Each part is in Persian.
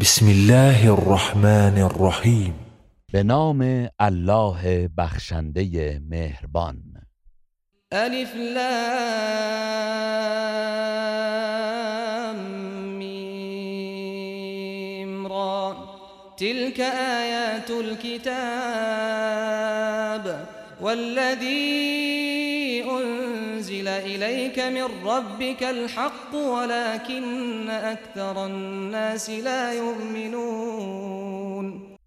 بسم الله الرحمن الرحیم به نام الله بخشنده مهربان. ألف لام میم را. تلك آیات الكتاب والذي من ربك الحق ولكن أكثر الناس لا يؤمنون.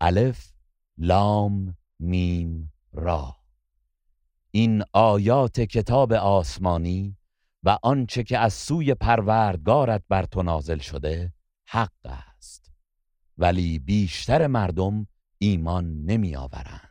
الف لام میم را. این آیات کتاب آسمانی و آنچه که از سوی پروردگارت بر تو نازل شده حق است. ولی بیشتر مردم ایمان نمی آورند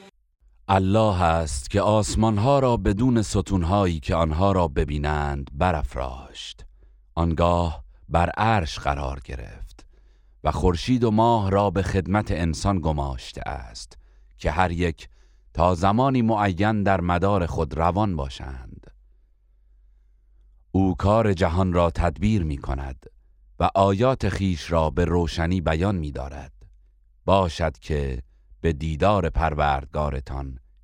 الله است که آسمانها را بدون ستونهایی که آنها را ببینند برافراشت. آنگاه بر عرش قرار گرفت و خورشید و ماه را به خدمت انسان گماشته است که هر یک تا زمانی معین در مدار خود روان باشند. او کار جهان را تدبیر می کند و آیات خیش را به روشنی بیان می دارد باشد که به دیدار پروردگارتان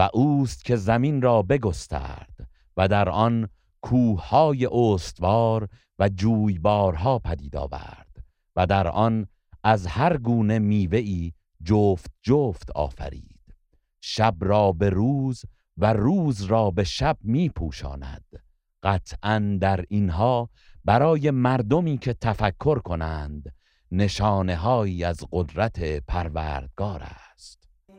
و اوست که زمین را بگسترد و در آن کوههای استوار و جویبارها پدید آورد و در آن از هر گونه میوه‌ای جفت جفت آفرید. شب را به روز و روز را به شب می پوشاند قطعا در اینها برای مردمی که تفکر کنند نشانه هایی از قدرت پروردگار است.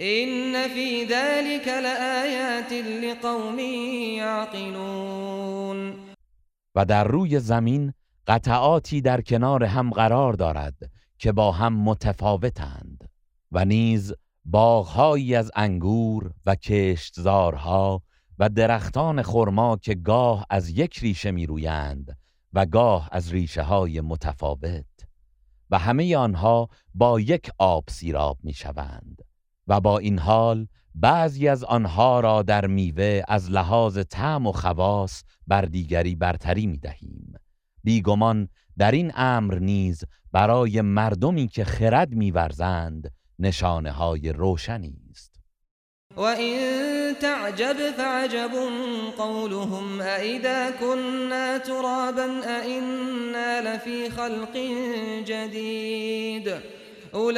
إن في ذلك لآيات لقوم يعقلون و در روی زمین قطعاتی در کنار هم قرار دارد که با هم متفاوتند و نیز باغهایی از انگور و کشتزارها و درختان خرما که گاه از یک ریشه می رویند و گاه از ریشه های متفاوت و همه آنها با یک آب سیراب می شوند و با این حال بعضی از آنها را در میوه از لحاظ طعم و خواص بر دیگری برتری می دهیم بیگمان در این امر نیز برای مردمی که خرد میورزند نشانه های روشنی است. وإن تعجب فعجب قولهم أئذا كنا ترابا أئنا لفي خلق جديد؟ أولئك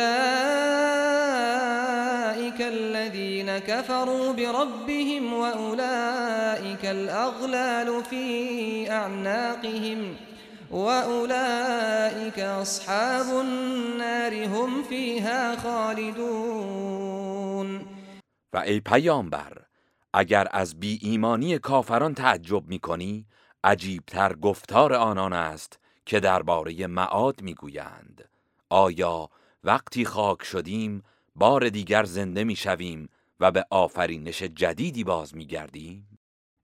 الذين كفروا بربهم وأولئك الأغلال في أعناقهم وأولئك أصحاب النار هم فيها خالدون. و ای پیامبر اگر از بی ایمانی کافران تعجب می کنی عجیبتر گفتار آنان است که درباره معاد می‌گویند. آیا وقتی خاک شدیم بار دیگر زنده می‌شویم و به آفرینش جدیدی باز میگردیم.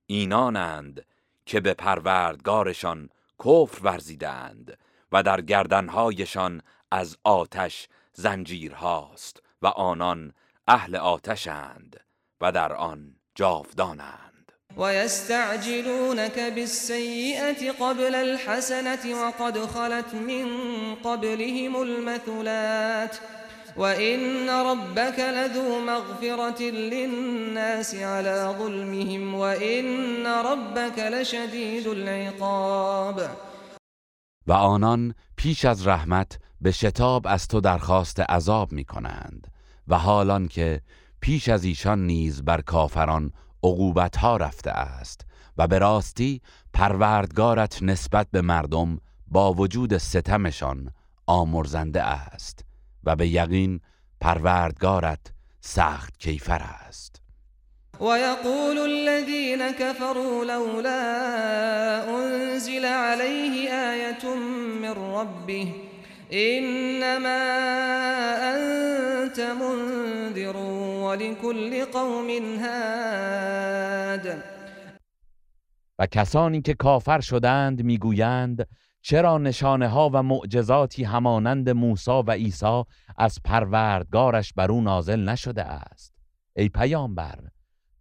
اینانند که به پروردگارشان کفر ورزیدند و در گردنهایشان از آتش زنجیرهاست و آنان اهل آتشند و در آن جاودانند. ويستعجلونك بالسيئة قبل الحسنة وقد خلت من قبلهم المثلات وإن ربك لذو مغفرة للناس على ظلمهم وإن ربك لشديد العقاب. و آنان پیش از رحمت به شتاب از تو درخواست عذاب می کنند و حالان که پیش از ایشان نیز بر کافران عقوبت ها رفته است و به راستی پروردگارت نسبت به مردم با وجود ستمشان آمرزنده است و به یقین پروردگارت سخت کیفر است. ويقول الذين كفروا لولا أنزل عليه آية من ربه إنما أنت منذر ولكل قوم هاد و کسانی که کافر شدند می‌گویند چرا نشانه ها و معجزاتی همانند موسی و عیسی از پروردگارش بر او نازل نشده است؟ ای پیامبر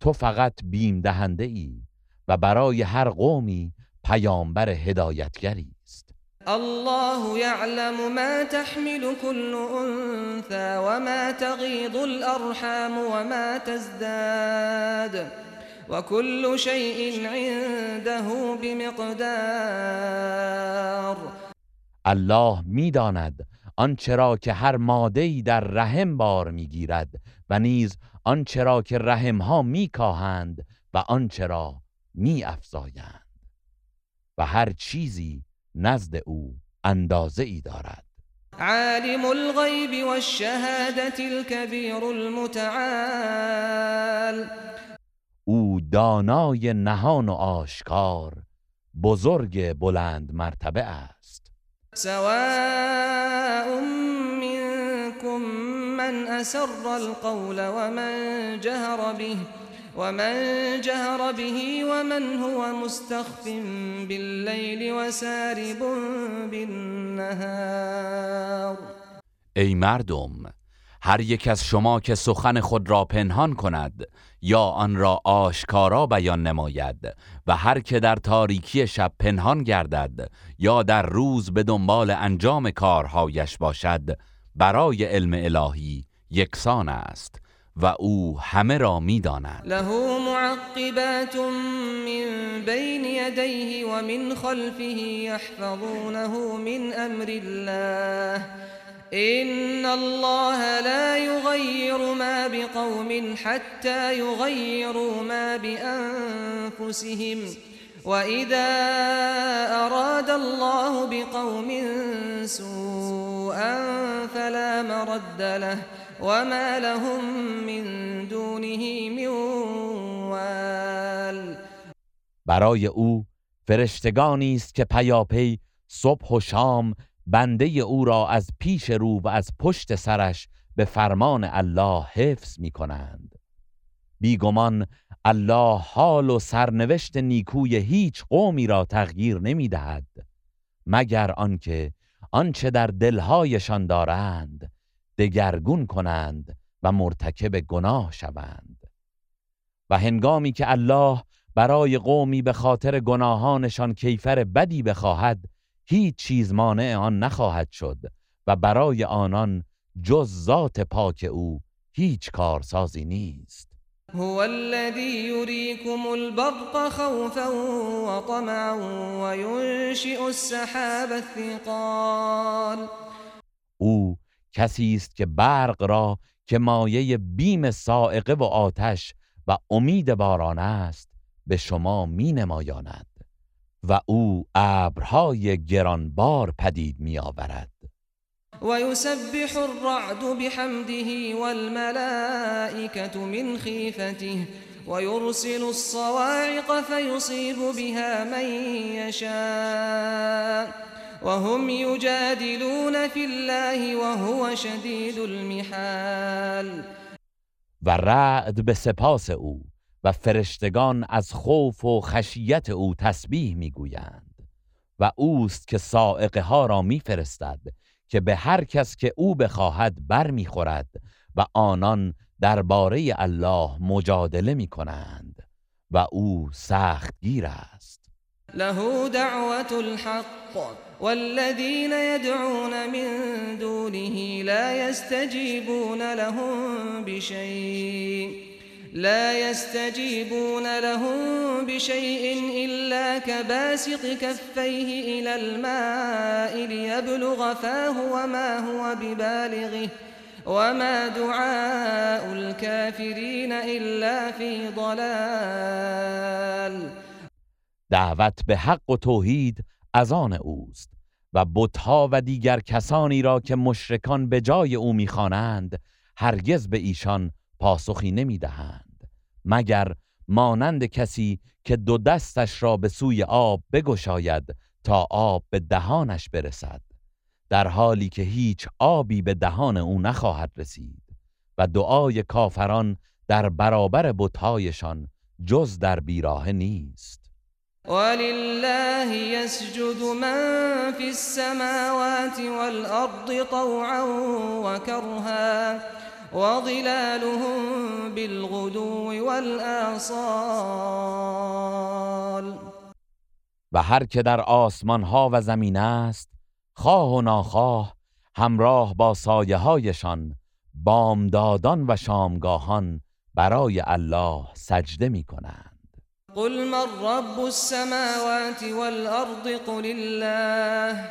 تو فقط بیم دهنده ای و برای هر قومی پیامبر هدایتگری است. الله يعلم ما تحمل كل أنثى وما تغيض الأرحام وما تزداد. وكل شيء عنده بمقدار. الله می‌داند آنچه را که هر ماده‌ای در رحم بار می‌گیرد و نیز آنچه را که رحمها میکاهند و آنچه را میافزایند. و هر چیزی نزد او اندازه ای دارد. عالم الغیب والشهادة الكبیر المتعال. دانای نهان و آشکار بزرگ بلند مرتبه است. سواء منكم من أسر القول ومن جهر به ومن جهر به ومن هو مستخف بالليل وسارب بالنهار. ای مردم هر یک از شما که سخن خود را پنهان کند یا آن را آشکارا بیان نماید و هر که در تاریکی شب پنهان گردد یا در روز به دنبال انجام کارهایش باشد برای علم الهی یکسان است و او همه را می‌داند. له معقبات من بين يديه ومن خلفه يحفظونه من أمر الله. إن الله لا يغير ما بقوم حتى يغيروا ما بأنفسهم. وإذا أراد الله بقوم سوءا فلا مرد له. وما لهم من دونه من وال. برای أو فرشتگانی است که پیاپی صبح و شام بنده او را از پیش رو و از پشت سرش به فرمان الله حفظ می کنند بیگمان الله حال و سرنوشت نیکوی هیچ قومی را تغییر نمی دهد مگر آنکه آنچه در دلهایشان دارند دگرگون کنند و مرتکب گناه شوند. و هنگامی که الله برای قومی به خاطر گناهانشان کیفر بدی بخواهد هیچ چیز مانع آن نخواهد شد و برای آنان جز ذات پاک او هیچ کارسازی نیست. هو الذي يريكم البرق خوفا وطمعا وينشئ السحاب الثقال. او کسی است که برق را که مایه بیم سائقه و آتش و امید باران است به شما می نمایاند. و او ابرهای گرانبار پدید می آورد ويسبح الرعد بحمده والملائكة من خيفته ويرسل الصواعق فيصيب بها من يشاء وهم يجادلون في الله وهو شديد المحال و رعد به سپاس او. و فرشتگان از خوف و خشیت او تسبیح می‌گویند. و اوست که سائقه ها را میفرستد که به هر کس که او بخواهد بر می‌خورد و آنان درباره الله مجادله می کنند و او سختگیر است. له دعوت الحق والذين يدعون من دونه لا يستجيبون لهم بشيء لا يستجيبون لهم بشيء إلا كباسط كفيه إلى الماء ليبلغ فاه وما هو ببالغه وما دعاء الكافرين إلا في ضلال. دعوت به حق و توحید از آن اوست و بتها و دیگر کسانی را که مشرکان به جای او می‌خوانند هرگز به ایشان پاسخی نمی‌دهند. مگر مانند کسی که دو دستش را به سوی آب بگشاید تا آب به دهانش برسد در حالی که هیچ آبی به دهان او نخواهد رسید و دعای کافران در برابر بتهایشان جز در بیراه نیست. ولله يسجد من في السماوات والأرض طوعا وكرها. وظلالهم بالغدو والآصال. و هر که در آسمان ها و زمین است خواه و ناخواه همراه با سایه هایشان بامدادان و شامگاهان برای الله سجده می کنند قل من رب السماوات والأرض قل الله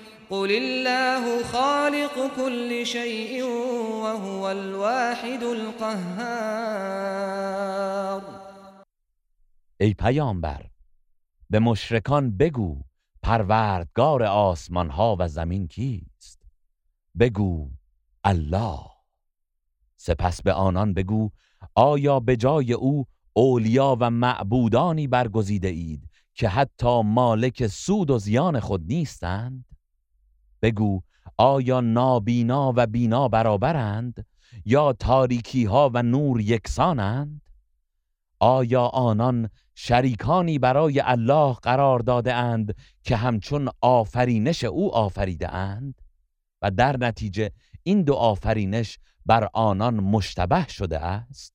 قل الله خالق كل شيء وهو الواحد القهار. ای پیامبر به مشرکان بگو پروردگار آسمان ها و زمین کیست. بگو الله. سپس به آنان بگو آیا به جای او اولیا و معبودانی برگزیده اید که حتی مالک سود و زیان خود نیستند؟ بگو آیا نابینا و بینا برابرند؟ یا تاریکی ها و نور یکسانند؟ آیا آنان شریکانی برای الله قرار داده اند که همچون آفرینش او آفریده اند و در نتیجه این دو آفرینش بر آنان مشتبه شده است؟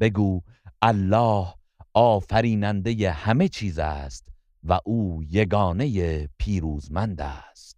بگو الله آفریننده همه چیز است و او یگانه پیروزمند است.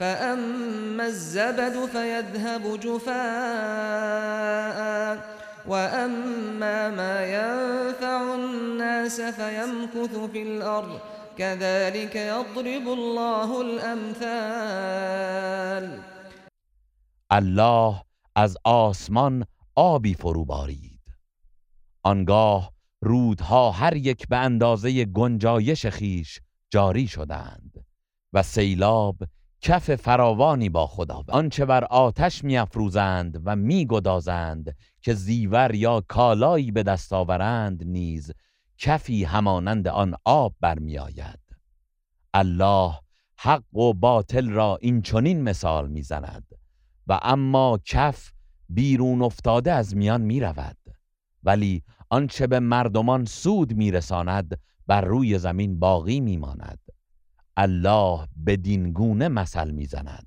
فأما الزبد فيذهب جفاء وأما ما ينفع الناس فيمكث في الأرض كذلك يضرب الله الأمثال. الله از آسمان آبی فرو بارید. آنگاه رودها هر یک به اندازه گنجایش خیش جاری شدند و سیلاب کف فراوانی با خدا آنچه بر آتش میافروزند و میگدازند که زیور یا کالایی به دست آورند نیز کفی همانند آن آب برمیآید. الله حق و باطل را این چنین مثال می‌زند. و اما کف بیرون افتاده از میان می‌رود. ولی آنچه به مردمان سود میرساند بر روی زمین باقی میماند. الله بدین گونه مثل میزند.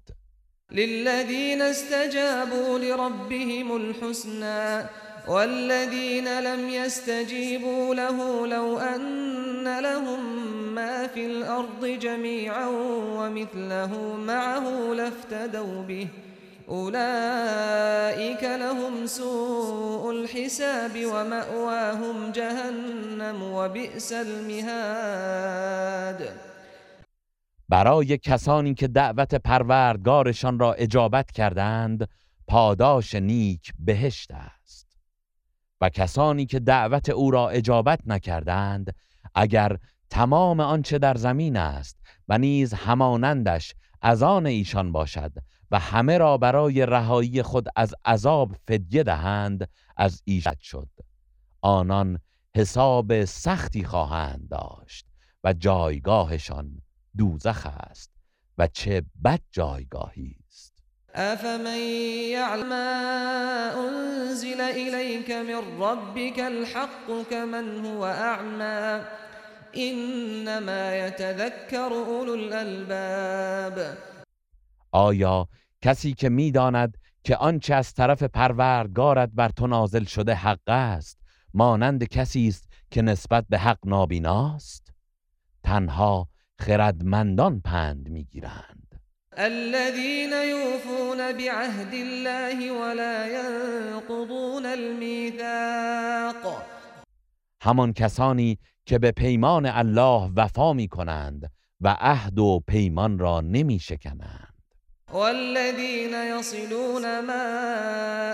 للذین استجابوا لربهم الحسنى والذين لم يستجيبوا له لو أن لهم ما في الأرض جميعا ومثله معه لافتدوا به. اولئك لهم سوء الحساب ومأواهم جهنم وبئس المهاد. برای کسانی که دعوت پروردگارشان را اجابت کردند پاداش نیک بهشت است. و کسانی که دعوت او را اجابت نکردند اگر تمام آنچه در زمین است و نیز همانندش از آن ایشان باشد و همه را برای رهایی خود از عذاب فدیه دهند از ایشان شد. آنان حساب سختی خواهند داشت و جایگاهشان دوزخ است و چه بد جایگاهی است. افمن یعلم انزل الیک من ربک الحق كمن هو اعمى انما يتذكر اولو الالباب آیا کسی که می‌داند که آنچه از طرف پروردگارت بر تو نازل شده حق است مانند کسی است که نسبت به حق نابیناست؟ تنها خردمندان پند می‌گیرند. الذين يوفون بعهد الله ولا ينقضون الميثاق. همان کسانی که به پیمان الله وفا می کنند و عهد و پیمان را نمی شکنند والذين يصلون ما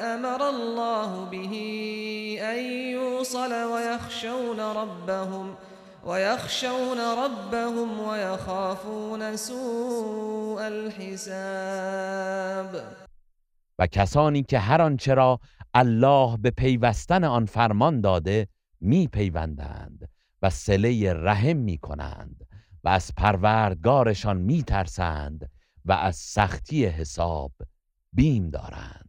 امر الله به ان يوصل ويخشون ربهم ويخشون ربهم ويخافون سوء الحساب. و کسانی که هر آنچه را الله به پیوستن آن فرمان داده می پیوندند و سله رحم می کنند و از پروردگارشان می ترسند و از سختی حساب بیم دارند.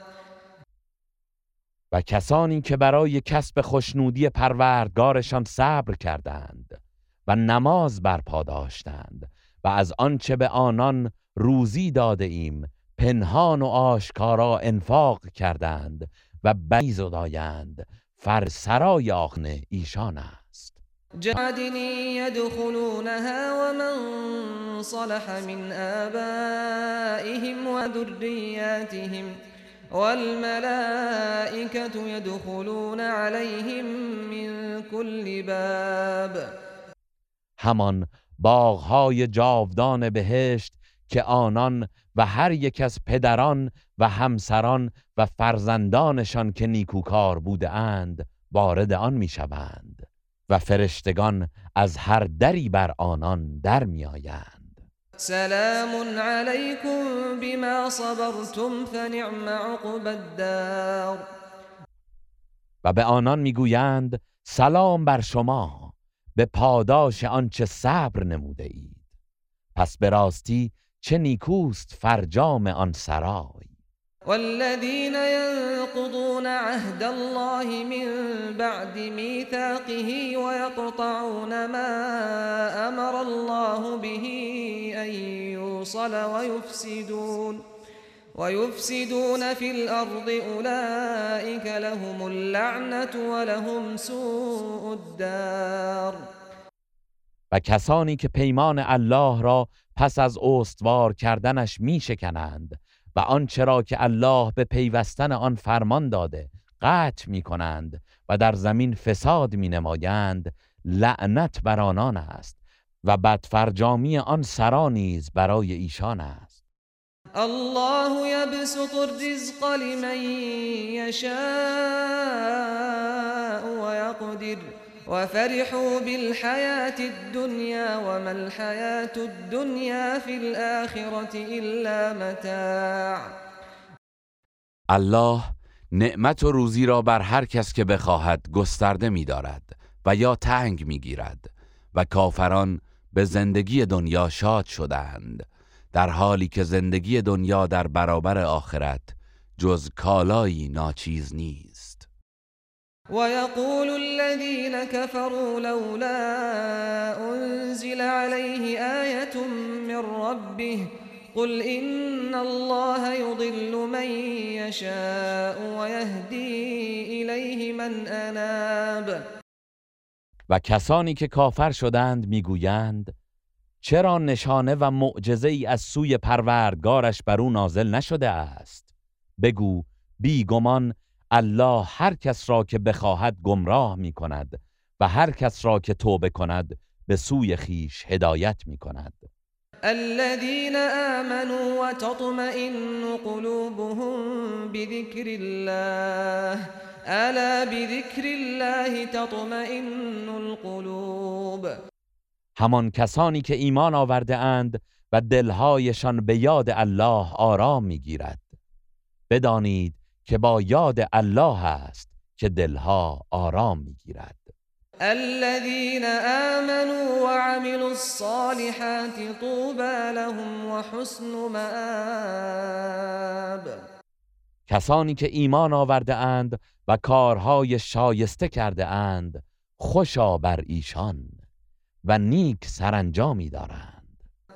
و کسانی که برای کسب خوشنودی پروردگارشان صبر کردند و نماز برپا داشتند و از آنچه به آنان روزی داده ایم پنهان و آشکارا انفاق کردند و بی زدایند فرسرای آخن ایشان است. جعدنی يدخلونها ومن صلح من آبائهم و ذرياتهم والملائكة يدخلون عليهم من كل باب. همان باغهای جاودان بهشت که آنان و هر یک از پدران و همسران و فرزندانشان که نیکوکار بوده اند وارد آن می‌شوند و فرشتگان از هر دری بر آنان در میآیند. سلام علیکم بما صبرتم فنعم عقب الدار. و به آنان می‌گویند سلام بر شما به پاداش آنچه صبر نموده اید. پس به راستی چه نیکوست فرجام آن سرای. والذين ينقضون عهد الله من بعد ميثاقه ويقطعون ما امر الله به ان يوصل ويفسدون ويفسدون في الارض اولئك لهم اللعنه ولهم سوء الدار. و کسانی که پیمان الله را پس از استوار کردنش می شکنند و آنچه را که الله به پیوستن آن فرمان داده قطع می کنند و در زمین فساد می نمایند لعنت بر آنان است و بدفرجامی آن سرا نیز برای ایشان است. الله يبسط الرزق لمن يشاء ويقدر وفرحوا بالحياة الدنيا وما الحياة الدنيا في الآخرة إلا متاع. الله نعمت و روزی را بر هر کس که بخواهد گسترده می دارد و یا تنگ می گیرد و کافران به زندگی دنیا شاد شدند در حالی که زندگی دنیا در برابر آخرت جز کالایی ناچیز نیست. ويقول الذين كفروا لولا أنزل عليه آية من ربه قل إن الله يضل من يشاء ويهدي إليه من أناب. و کسانی که کافر شدند می‌گویند چرا نشانه و معجزه ای از سوی پروردگارش بر او نازل نشده است؟ بگو بیگمان الله هر کس را که بخواهد گمراه می کند و هر کس را که توبه کند به سوی خیش هدایت می کند الذين آمنوا وتطمئن قلوبهم بذكر الله. الا بذكر الله تطمئن القلوب. همان کسانی که ایمان آورده اند و دلهایشان به یاد الله آرام می‌گیرد. بدانید که با یاد الله است که دلها آرام می‌گیرد. الذين آمنوا وعملوا الصالحات طوبى لهم وحسن مآب. کسانی که ایمان آورده اند و کارهای شایسته کرده اند خوشا بر ایشان و نیک سرانجامی دارند.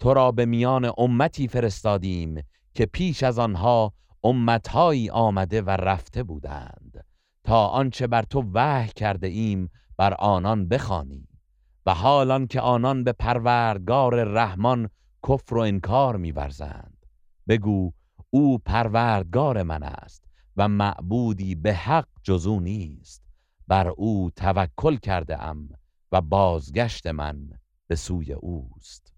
تو را به میان امتی فرستادیم که پیش از آنها امتهایی آمده و رفته بودند. تا آنچه بر تو وحی کرده ایم بر آنان بخوانی. و حالان که آنان به پروردگار رحمان کفر و انکار میورزند. بگو او پروردگار من است و معبودی به حق جزو نیست. بر او توکل کرده ام و بازگشت من به سوی اوست.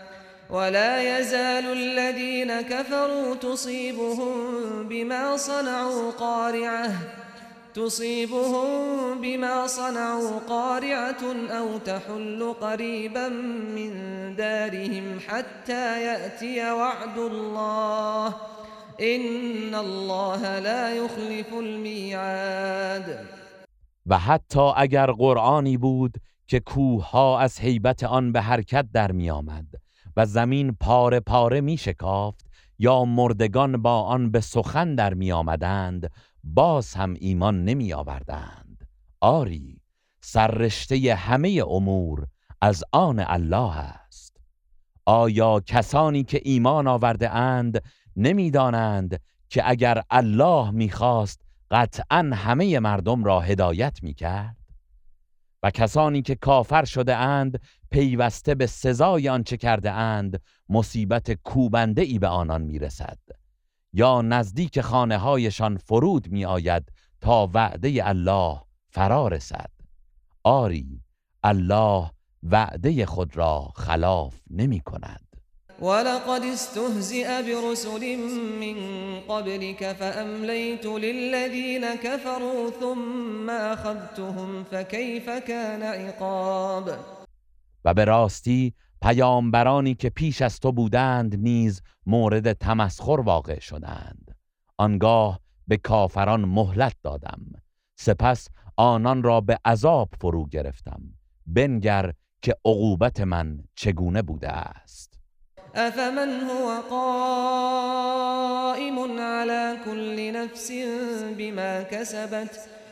ولا يزال الذين كفروا تصيبهم بما صنعوا قارعة تصيبهم بما صنعوا قارعة أو تحل قريبا من دارهم حتى يأتي وعد الله. إن الله لا يخلف الميعاد. و حتی اگر قرآنی بود که کوه ها از حیبت آن به حرکت در می آمد و زمین پاره پاره می شکافت یا مردگان با آن به سخن در می آمدند باز هم ایمان نمی آوردند. آری سررشته همه امور از آن الله است. آیا کسانی که ایمان آورده اند نمی‌دانند که اگر الله می‌خواست قطعا همه مردم را هدایت می‌کرد و کسانی که کافر شده اند پیوسته به سزای آنچه کرده اند مصیبت کوبنده ای به آنان می‌رسد. یا نزدیک خانه هایشان فرود می آید تا وعده الله فرا رسد. آری الله وعده خود را خلاف نمی کند ولقد استهزئ برسل من قبلك فأمليت للذين كفروا ثم أخذتهم فكيف كان عقاب؟ و به راستی پیامبرانی که پیش از تو بودند نیز مورد تمسخر واقع شدند. آنگاه به کافران مهلت دادم. سپس آنان را به عذاب فرو گرفتم. بنگر که عقوبت من چگونه بوده است. أفمن هو قائم على كل نفس بما كسبت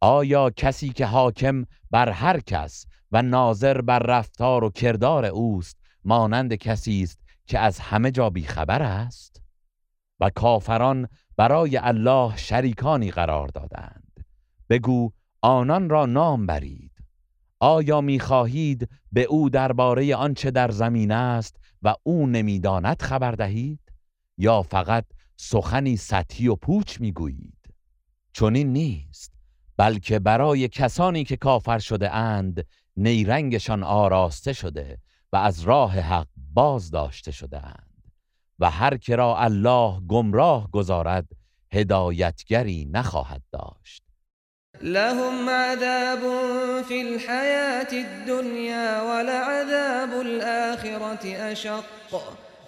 آیا کسی که حاکم بر هر کس و ناظر بر رفتار و کردار اوست مانند کسی است که از همه جا بیخبر است؟ و کافران برای الله شریکانی قرار دادند. بگو آنان را نام برید. آیا می‌خواهید به او درباره آنچه در زمین است و او نمی‌داند خبر دهید؟ یا فقط سخنی سطحی و پوچ می‌گویید چنین نیست. بلکه برای کسانی که کافر شده اند نیرنگشان آراسته شده و از راه حق باز داشته شده اند. و هر که را الله گمراه گذارد هدایتگری نخواهد داشت. لهم عذاب في الحياة الدنيا ولعذاب الآخرة أشق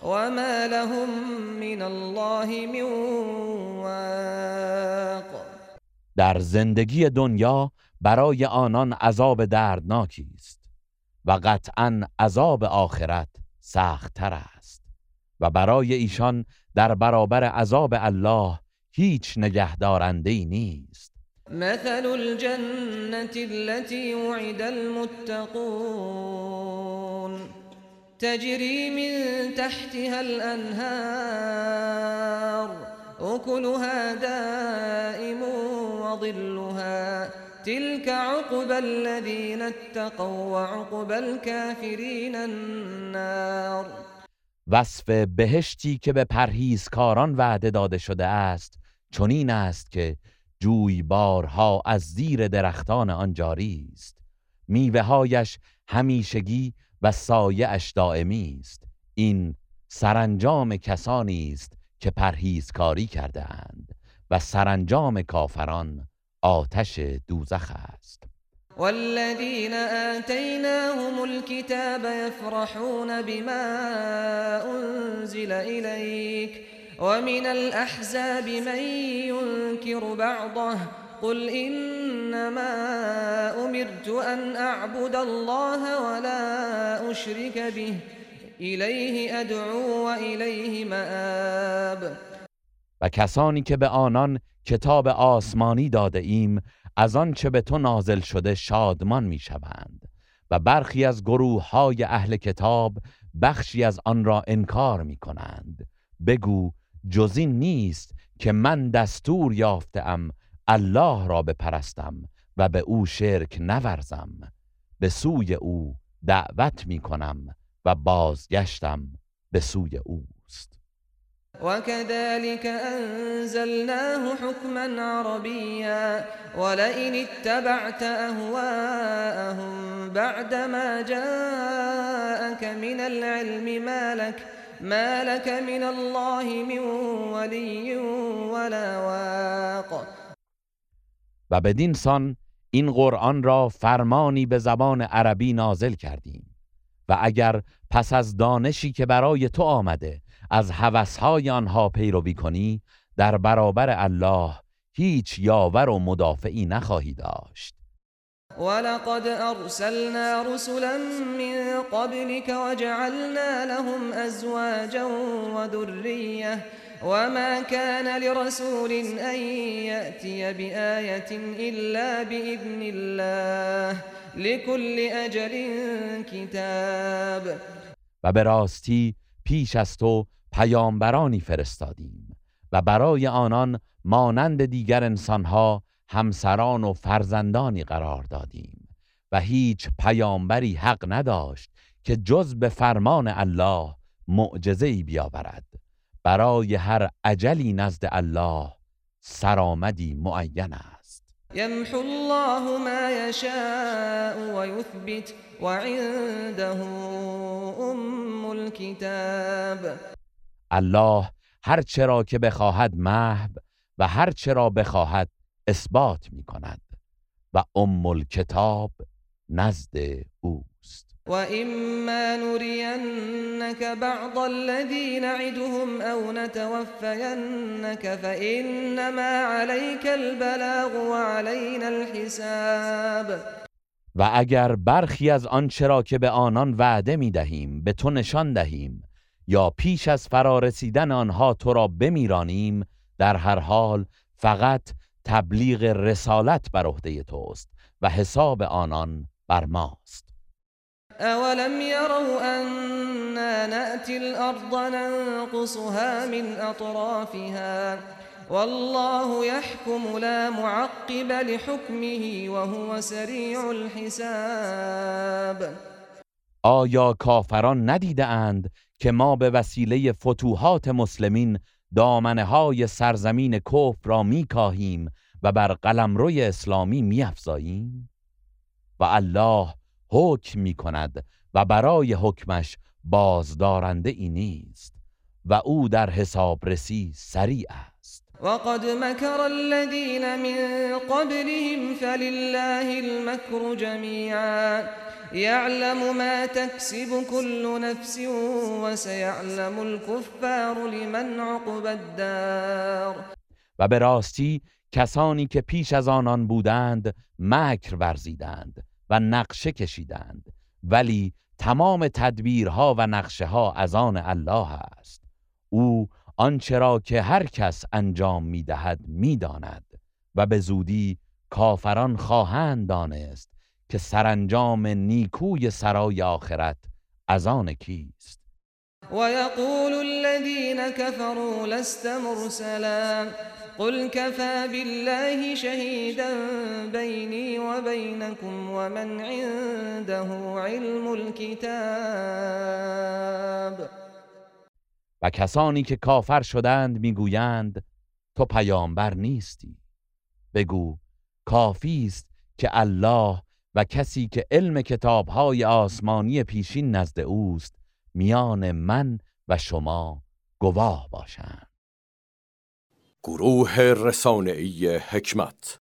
وما لهم من الله من واق. در زندگی دنیا برای آنان عذاب دردناکی است و قطعا عذاب آخرت سختتر است و برای ایشان در برابر عذاب الله هیچ نگهدارنده ای نیست. مثل الجنة التي وعد المتقون. تجري من تحتها الأنهار. أكلها دائم وظلها. تلك عقبى الذين اتقوا وعقبى الكافرين النار. وصف بهشتی که به پرهیزکاران وعده داده شده است چنین است که جویبارها از زیر درختان آن جاری است. میوههایش همیشگی و سایه اش دائمی است. این سرانجام کسانی است که پرهیزکاری کرده اند و سرانجام کافران آتش دوزخ است. والذين آتيناهم الكتاب يفرحون بما أنزل إليك ومن الأحزاب من ينكر بعضه قل إنما أمرت أن أعبد الله ولا أشرك به. إليه أدعو وإليه مآب. و کسانی که به آنان کتاب آسمانی داده ایم از آن چه به تو نازل شده شادمان می‌شوند. و برخی از گروه های اهل کتاب بخشی از آن را انکار می کنند بگو جز این نیست که من دستور یافتم الله را بپرستم و به او شرک نورزم. به سوی او دعوت می کنم و بازگشتم به سوی اوست. وكذلك أنزلناه حكما عربيا ولئن اتبعت أهواءهم بعدما جاءك من العلم ما لك ما لك من الله من ولي ولا واق. و بدین سان این قرآن را فرمانی به زبان عربی نازل کردیم. و اگر پس از دانشی که برای تو آمده از هوسهای آنها پیروی کنی در برابر الله هیچ یاور و مدافعی نخواهی داشت. ولقد أرسلنا رسلا من قبلك وجعلنا لهم أزواجا وذرية وما كان لرسول أن يأتي بآية إلا بإذن الله. لكل أجل كتاب. و به راستی پیش از تو پیامبرانی فرستادیم و برای آنان مانند دیگر انسانها همسران و فرزندانی قرار دادیم و هیچ پیامبری حق نداشت که جز به فرمان الله معجزه‌ای بیاورد. برای هر عجلی نزد الله سرآمدی معین است. يمحو الله ما يشاء ويثبت وعنده أم الكتاب. الله هر چرا که بخواهد محو و هر چرا بخواهد اثبات می کند و ام الکتاب نزد اوست. وإما نرينك بعض الذي نعدهم أو نتوفينك فإنما عليك البلاغ وعلينا الحساب. و اگر برخی از آنچه را که به آنان وعده می دهیم به تو نشان دهیم یا پیش از فرارسیدن آنها تو را بمیرانیم در هر حال فقط تبلیغ رسالت بر عهده توست و حساب آنان بر ماست. اولم يروا أنا نأتي الأرض ننقصها من أطرافها والله يحكم لا معقب لحكمه وهو سریع الحساب. آیا کافران ندیده اند که ما به وسیله فتوحات مسلمین دامنه های سرزمین کفر را میکاهیم و بر قلمروی اسلامی میافزاییم؟ و الله حکم می کند و برای حکمش بازدارنده ای نیست و او در حسابرسی سریع است. وقد مكر الذين من قبلهم فلله المكر جميعا يعلم ما تكسب كل نفس وسيعلم الكفار لمن عقب الدار. و به راستی کسانی که پیش از آنان بودند مکر ورزیدند و نقشه کشیدند. ولی تمام تدبیرها و نقشه ها از آن الله است. او آنچه را که هر کس انجام می‌دهد می‌داند و به زودی کافران خواهند دانست که سرانجام نیکوی سرای آخرت از آن کیست. ويقول الذين كفروا لست مرسلا. قل كفى بالله شهيدا بيني وبينكم ومن عنده علم الكتاب. و کسانی که کافر شدند می‌گویند تو پیامبر نیستی. بگو کافی است که الله و کسی که علم کتابهای آسمانی پیشین نزد اوست میان من و شما گواه باشند. گروه رسانه‌ای حکمت.